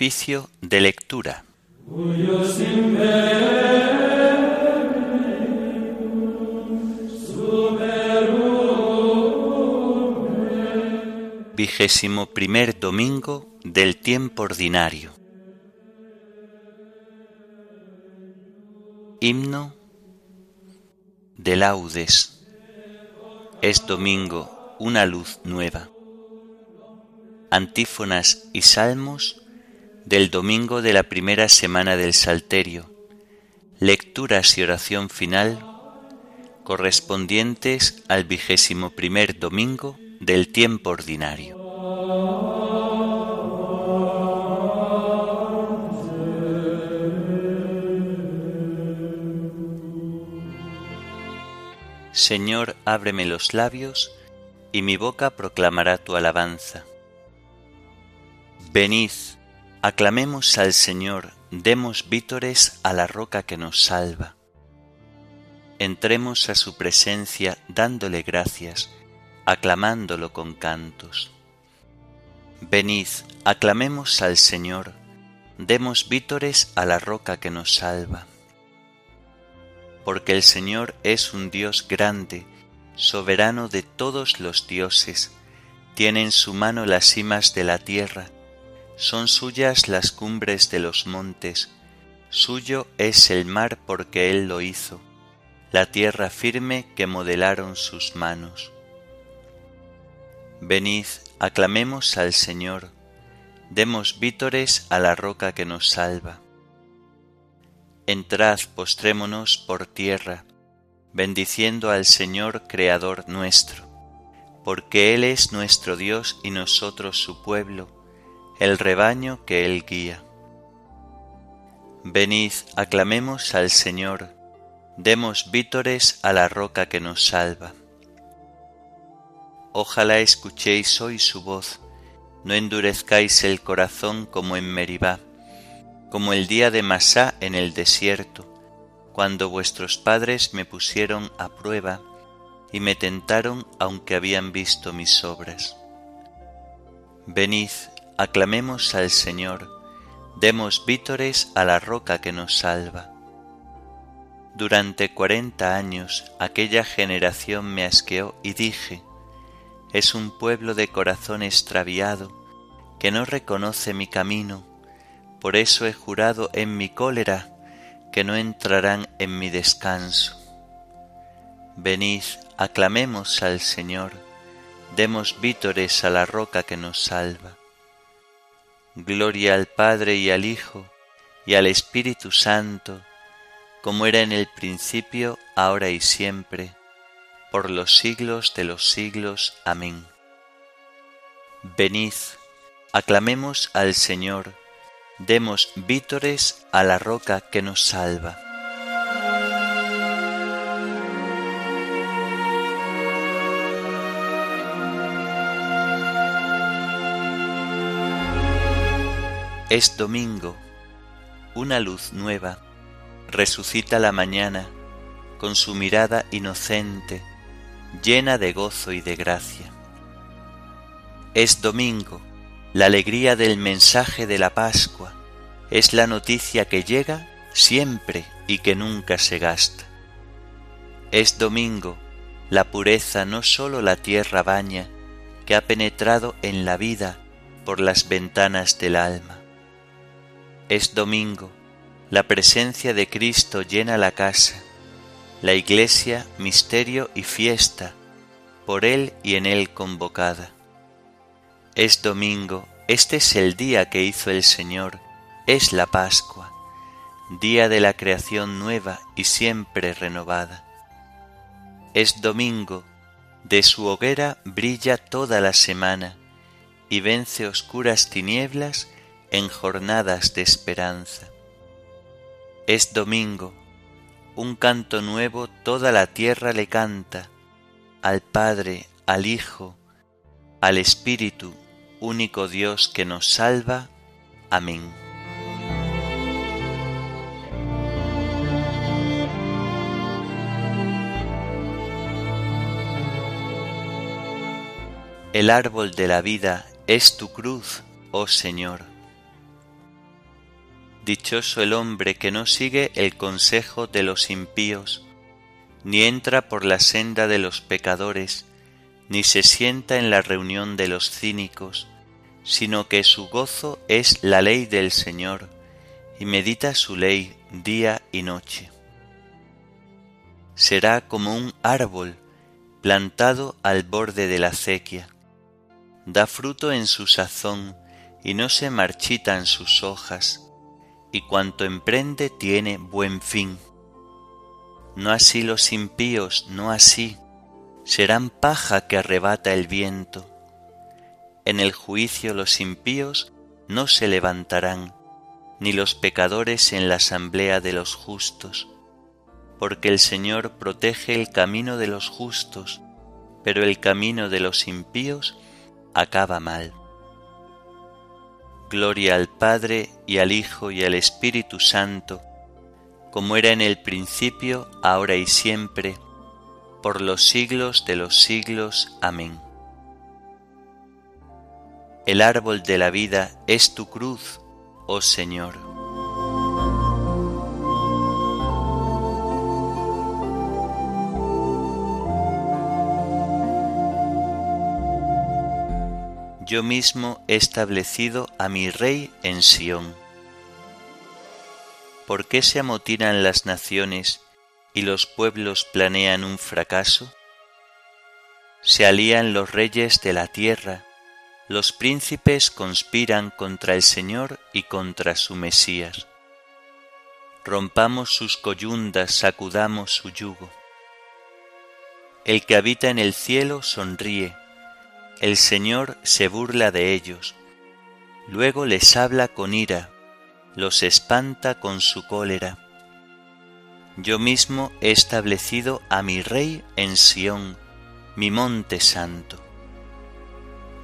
Oficio de lectura. Vigésimo primer domingo del tiempo ordinario. Himno de laudes. Es domingo una luz nueva. Antífonas y salmos del domingo de la primera semana del Salterio. Lecturas y oración final correspondientes al vigésimo primer domingo del tiempo ordinario. Señor, ábreme los labios, y mi boca proclamará tu alabanza. Venid, aclamemos al Señor, demos vítores a la roca que nos salva. Entremos a su presencia dándole gracias, aclamándolo con cantos. Venid, aclamemos al Señor, demos vítores a la roca que nos salva porque el Señor es un Dios grande, soberano de todos los dioses, tiene en su mano las cimas de la tierra, son suyas las cumbres de los montes, suyo es el mar porque Él lo hizo, la tierra firme que modelaron sus manos. Venid, aclamemos al Señor, demos vítores a la roca que nos salva. Entrad, postrémonos por tierra, bendiciendo al Señor Creador nuestro, porque Él es nuestro Dios y nosotros su pueblo, el rebaño que Él guía. Venid, aclamemos al Señor, demos vítores a la roca que nos salva. Ojalá escuchéis hoy su voz, no endurezcáis el corazón como en Meribá como el día de Masá en el desierto, cuando vuestros padres me pusieron a prueba y me tentaron aunque habían visto mis obras. Venid, aclamemos al Señor, demos vítores a la roca que nos salva. Durante cuarenta años aquella generación me asqueó y dije, es un pueblo de corazón extraviado que no reconoce mi camino por eso he jurado en mi cólera que no entrarán en mi descanso. Venid, aclamemos al Señor, demos vítores a la roca que nos salva. Gloria al Padre y al Hijo y al Espíritu Santo, como era en el principio, ahora y siempre, por los siglos de los siglos. Amén. Venid, aclamemos al Señor, demos vítores a la roca que nos salva. Es domingo, una luz nueva, resucita la mañana con su mirada inocente, llena de gozo y de gracia. Es domingo, la alegría del mensaje de la Pascua es la noticia que llega siempre y que nunca se gasta. Es domingo, la pureza no sólo la tierra baña, que ha penetrado en la vida por las ventanas del alma. Es domingo, la presencia de Cristo llena la casa, la iglesia misterio y fiesta, por Él y en Él convocada. Es domingo, este es el día que hizo el Señor, es la Pascua, día de la creación nueva y siempre renovada. Es domingo, de su hoguera brilla toda la semana y vence oscuras tinieblas en jornadas de esperanza. Es domingo, un canto nuevo toda la tierra le canta, al Padre, al Hijo, al Espíritu, único Dios que nos salva. Amén. El árbol de la vida es tu cruz, oh Señor. Dichoso el hombre que no sigue el consejo de los impíos, ni entra por la senda de los pecadores, ni se sienta en la reunión de los cínicos, sino que su gozo es la ley del Señor, y medita su ley día y noche. Será como un árbol plantado al borde de la acequia, da fruto en su sazón, y no se marchitan sus hojas, y cuanto emprende tiene buen fin. No así los impíos, no así, serán paja que arrebata el viento. En el juicio los impíos no se levantarán, ni los pecadores en la asamblea de los justos, porque el Señor protege el camino de los justos, pero el camino de los impíos acaba mal. Gloria al Padre y al Hijo y al Espíritu Santo, como era en el principio, ahora y siempre, por los siglos de los siglos. Amén. El árbol de la vida es tu cruz, oh Señor. Yo mismo he establecido a mi rey en Sión. ¿Por qué se amotinan las naciones y los pueblos planean un fracaso? Se alían los reyes de la tierra, los príncipes conspiran contra el Señor y contra su Mesías. Rompamos sus coyundas, sacudamos su yugo. El que habita en el cielo sonríe, el Señor se burla de ellos, luego les habla con ira, los espanta con su cólera. Yo mismo he establecido a mi rey en Sión, mi monte santo.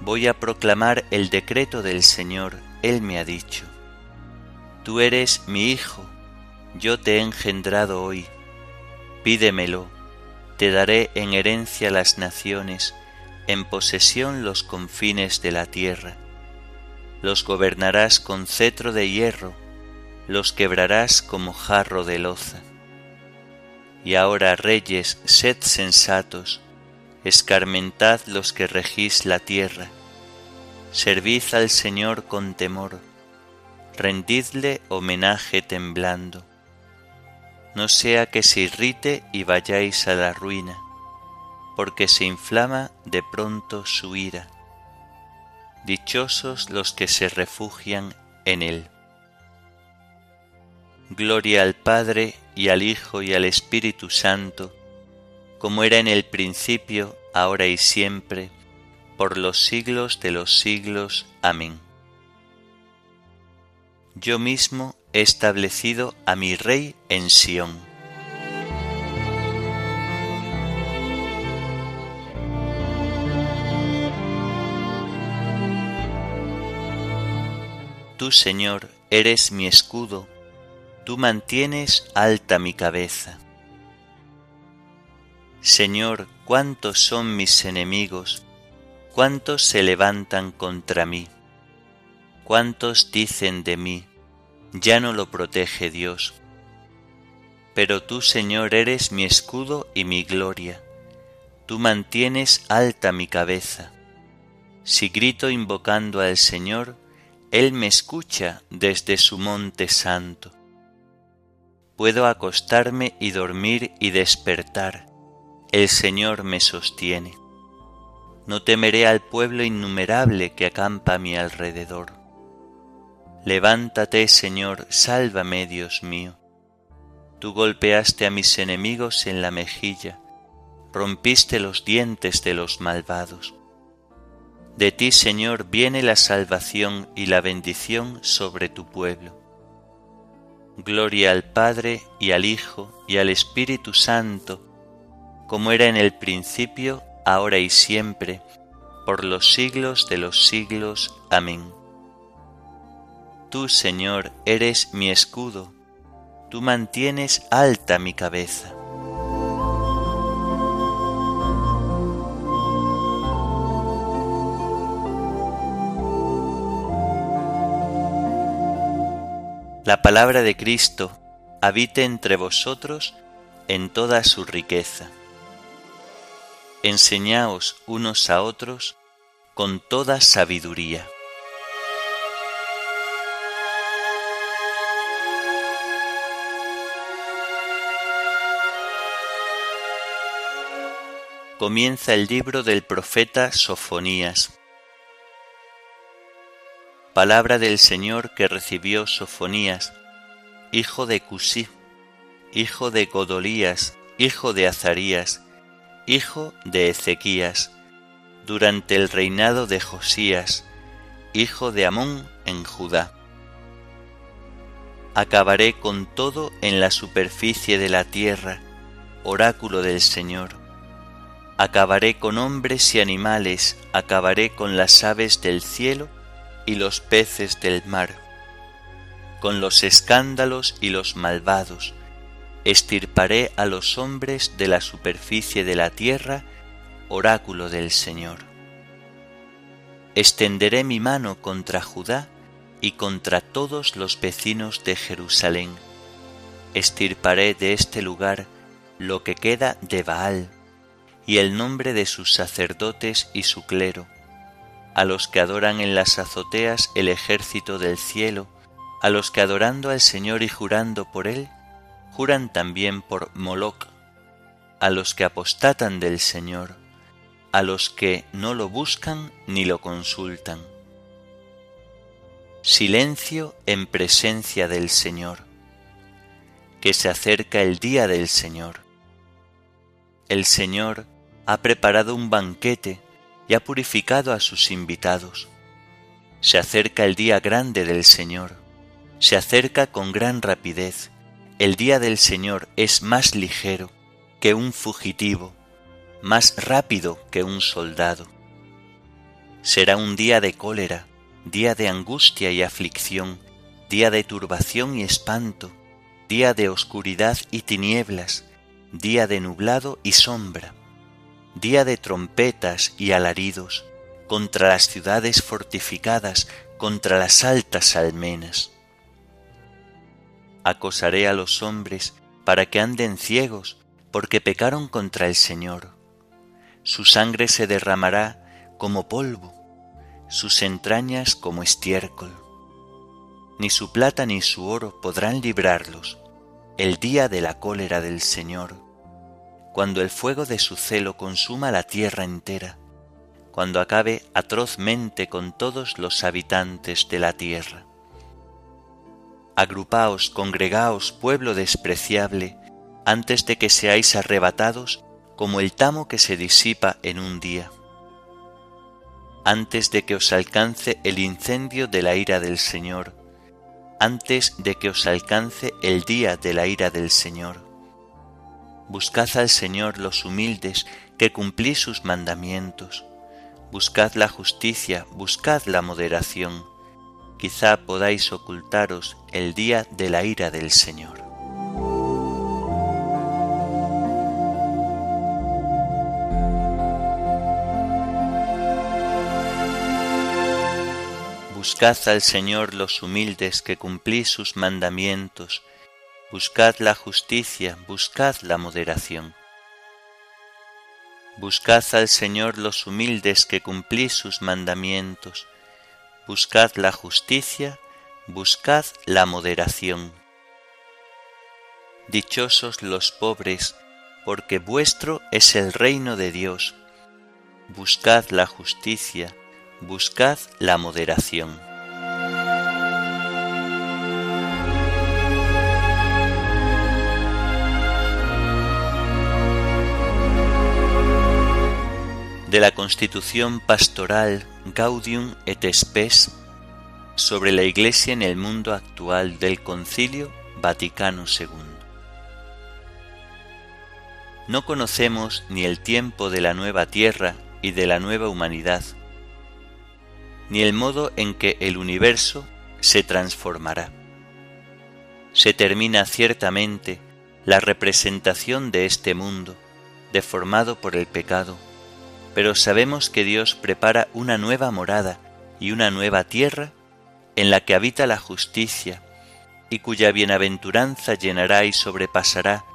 Voy a proclamar el decreto del Señor, Él me ha dicho. Tú eres mi hijo, yo te he engendrado hoy. Pídemelo, te daré en herencia las naciones, en posesión los confines de la tierra. Los gobernarás con cetro de hierro, los quebrarás como jarro de loza. Y ahora, reyes, sed sensatos, escarmentad los que regís la tierra, servid al Señor con temor, rendidle homenaje temblando. No sea que se irrite y vayáis a la ruina porque se inflama de pronto su ira. Dichosos los que se refugian en él. Gloria al Padre y al Hijo y al Espíritu Santo, como era en el principio, ahora y siempre, por los siglos de los siglos. Amén. Yo mismo he establecido a mi Rey en Sión Tú, Señor, eres mi escudo, tú mantienes alta mi cabeza. Señor, cuántos son mis enemigos, cuántos se levantan contra mí, cuántos dicen de mí, ya no lo protege Dios. Pero tú, Señor, eres mi escudo y mi gloria, tú mantienes alta mi cabeza. Si grito invocando al Señor, él me escucha desde su monte santo. Puedo acostarme y dormir y despertar. El Señor me sostiene. No temeré al pueblo innumerable que acampa a mi alrededor. Levántate, Señor, sálvame, Dios mío. Tú golpeaste a mis enemigos en la mejilla, rompiste los dientes de los malvados. De ti, Señor, viene la salvación y la bendición sobre tu pueblo. Gloria al Padre y al Hijo y al Espíritu Santo, como era en el principio, ahora y siempre, por los siglos de los siglos. Amén. Tú, Señor, eres mi escudo, tú mantienes alta mi cabeza. La palabra de Cristo habite entre vosotros en toda su riqueza. Enseñaos unos a otros con toda sabiduría. Comienza el libro del profeta Sofonías. Palabra del Señor que recibió Sofonías, hijo de Cusí, hijo de Godolías, hijo de Azarías, hijo de Ezequías, durante el reinado de Josías, hijo de Amón en Judá. Acabaré con todo en la superficie de la tierra, oráculo del Señor. Acabaré con hombres y animales, acabaré con las aves del cielo y los peces del mar, con los escándalos y los malvados. Estirparé a los hombres de la superficie de la tierra, oráculo del Señor. Extenderé mi mano contra Judá y contra todos los vecinos de Jerusalén. Estirparé de este lugar lo que queda de Baal y el nombre de sus sacerdotes y su clero, a los que adoran en las azoteas el ejército del cielo, a los que adorando al Señor y jurando por él, juran también por Moloc, a los que apostatan del Señor, a los que no lo buscan ni lo consultan. Silencio en presencia del Señor, que se acerca el día del Señor. El Señor ha preparado un banquete y ha purificado a sus invitados. Se acerca el día grande del Señor, se acerca con gran rapidez. El día del Señor es más ligero que un fugitivo, más rápido que un soldado. Será un día de cólera, día de angustia y aflicción, día de turbación y espanto, día de oscuridad y tinieblas, día de nublado y sombra, día de trompetas y alaridos, contra las ciudades fortificadas, contra las altas almenas. Acosaré a los hombres para que anden ciegos, porque pecaron contra el Señor su sangre se derramará como polvo, sus entrañas como estiércol. Ni su plata ni su oro podrán librarlos el día de la cólera del Señor, cuando el fuego de su celo consuma la tierra entera, cuando acabe atrozmente con todos los habitantes de la tierra. Agrupaos, congregaos, pueblo despreciable, antes de que seáis arrebatados como el tamo que se disipa en un día. Antes de que os alcance el incendio de la ira del Señor, antes de que os alcance el día de la ira del Señor. Buscad al Señor los humildes que cumplís sus mandamientos. Buscad la justicia, buscad la moderación. Quizá podáis ocultaros el día de la ira del Señor. Buscad al Señor los humildes que cumplís sus mandamientos, buscad la justicia, buscad la moderación. Buscad al Señor los humildes que cumplís sus mandamientos, buscad la justicia, buscad la moderación. Dichosos los pobres, porque vuestro es el reino de Dios. Buscad la justicia, buscad la moderación. De la Constitución Pastoral Gaudium et Spes sobre la Iglesia en el mundo actual del Concilio Vaticano II. No conocemos ni el tiempo de la nueva tierra y de la nueva humanidad, ni el modo en que el universo se transformará. Se termina ciertamente la representación de este mundo, deformado por el pecado, pero sabemos que Dios prepara una nueva morada y una nueva tierra en la que habita la justicia, y cuya bienaventuranza llenará y sobrepasará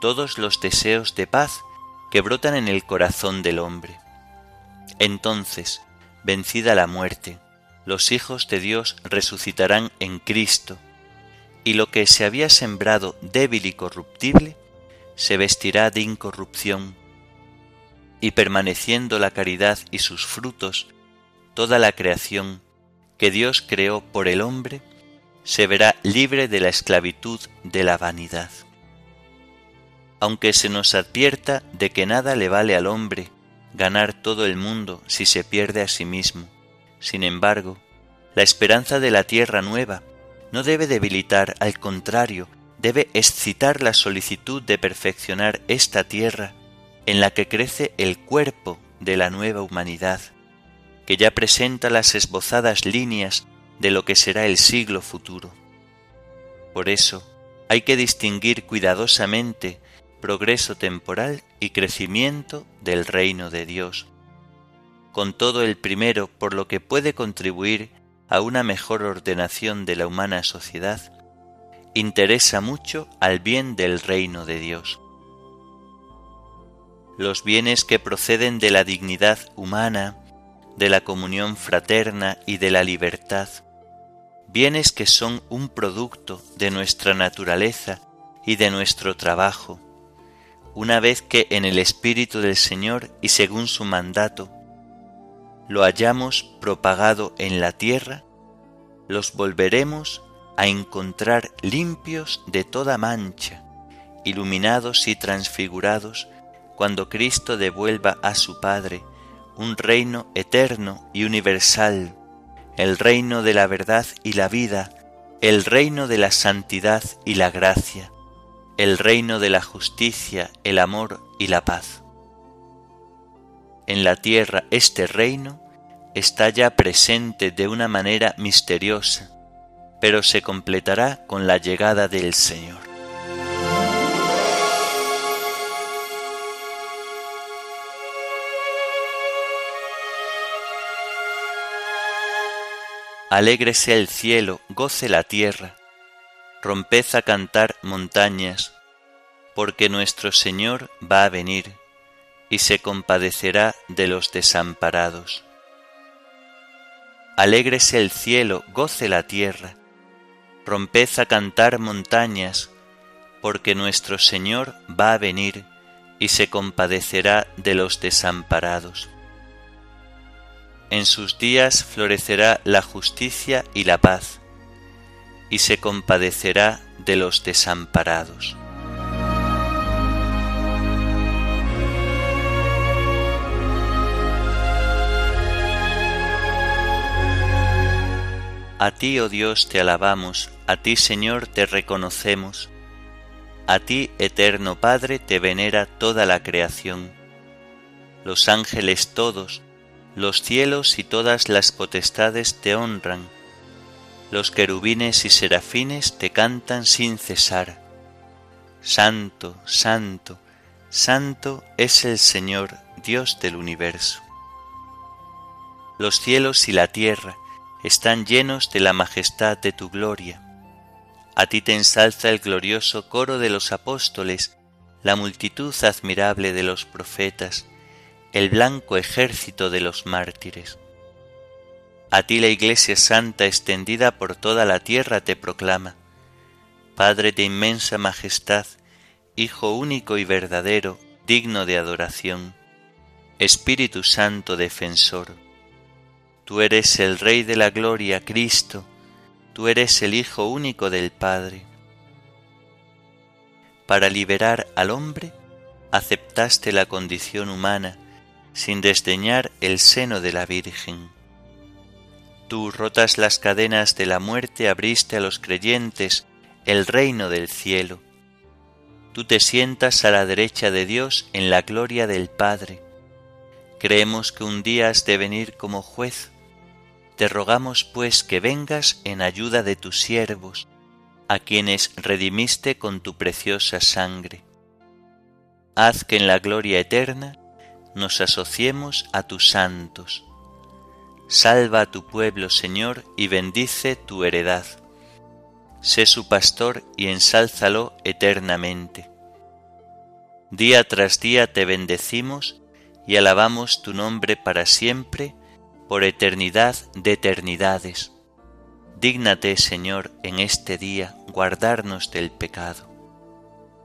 todos los deseos de paz que brotan en el corazón del hombre. Entonces, vencida la muerte, los hijos de Dios resucitarán en Cristo, y lo que se había sembrado débil y corruptible se vestirá de incorrupción, y permaneciendo la caridad y sus frutos, toda la creación que Dios creó por el hombre, se verá libre de la esclavitud de la vanidad. Aunque se nos advierta de que nada le vale al hombre ganar todo el mundo si se pierde a sí mismo, sin embargo, la esperanza de la tierra nueva no debe debilitar, al contrario, debe excitar la solicitud de perfeccionar esta tierra en la que crece el cuerpo de la nueva humanidad, que ya presenta las esbozadas líneas de lo que será el siglo futuro. Por eso, hay que distinguir cuidadosamente progreso temporal y crecimiento del reino de Dios. Con todo el primero, por lo que puede contribuir a una mejor ordenación de la humana sociedad, interesa mucho al bien del reino de Dios. Los bienes que proceden de la dignidad humana, de la comunión fraterna y de la libertad, bienes que son un producto de nuestra naturaleza y de nuestro trabajo, una vez que en el Espíritu del Señor y según su mandato lo hayamos propagado en la tierra, los volveremos a encontrar limpios de toda mancha, iluminados y transfigurados cuando Cristo devuelva a su Padre un reino eterno y universal el reino de la verdad y la vida, el reino de la santidad y la gracia, el reino de la justicia, el amor y la paz. En la tierra este reino está ya presente de una manera misteriosa, pero se completará con la llegada del Señor. Alégrese el cielo, goce la tierra, romped a cantar montañas, porque nuestro Señor va a venir y se compadecerá de los desamparados. Alégrese el cielo, goce la tierra, romped a cantar montañas, porque nuestro Señor va a venir y se compadecerá de los desamparados. En sus días florecerá la justicia y la paz, y se compadecerá de los desamparados. A ti, oh Dios, te alabamos, a ti, Señor, te reconocemos, a ti, eterno Padre, te venera toda la creación. Los ángeles todos, los cielos y todas las potestades te honran, los querubines y serafines te cantan sin cesar. Santo, santo, santo es el Señor, Dios del universo. Los cielos y la tierra están llenos de la majestad de tu gloria. A ti te ensalza el glorioso coro de los apóstoles, la multitud admirable de los profetas, el blanco ejército de los mártires. A ti la Iglesia Santa extendida por toda la tierra te proclama, Padre de inmensa majestad, Hijo único y verdadero, digno de adoración, Espíritu Santo defensor. Tú eres el Rey de la Gloria, Cristo, tú eres el Hijo único del Padre. Para liberar al hombre, aceptaste la condición humana, sin desdeñar el seno de la Virgen. Tú, rotas las cadenas de la muerte, abriste a los creyentes el reino del cielo. Tú te sientas a la derecha de Dios en la gloria del Padre. Creemos que un día has de venir como juez. Te rogamos pues que vengas en ayuda de tus siervos, a quienes redimiste con tu preciosa sangre. Haz que en la gloria eterna nos asociemos a tus santos. Salva a tu pueblo, Señor, y bendice tu heredad. sé su pastor y ensálzalo eternamente. Día tras día te bendecimos y alabamos tu nombre para siempre, por eternidad de eternidades. Dígnate, Señor, en este día guardarnos del pecado.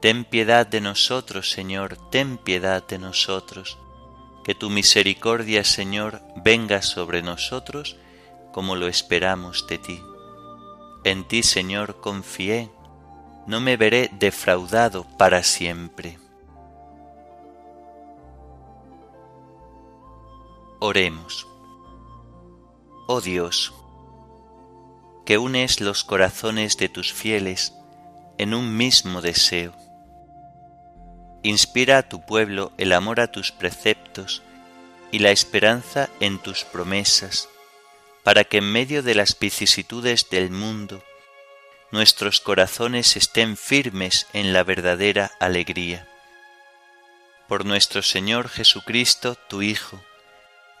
Ten piedad de nosotros, Señor, ten piedad de nosotros. Que tu misericordia, Señor, venga sobre nosotros como lo esperamos de ti. En ti, Señor, confié, no me veré defraudado para siempre. Oremos. Oh Dios, que unes los corazones de tus fieles en un mismo deseo. Inspira a tu pueblo el amor a tus preceptos y la esperanza en tus promesas para que en medio de las vicisitudes del mundo nuestros corazones estén firmes en la verdadera alegría. Por nuestro Señor Jesucristo, tu Hijo,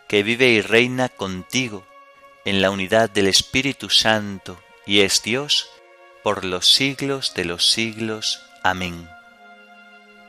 que vive y reina contigo en la unidad del Espíritu Santo y es Dios por los siglos de los siglos. Amén.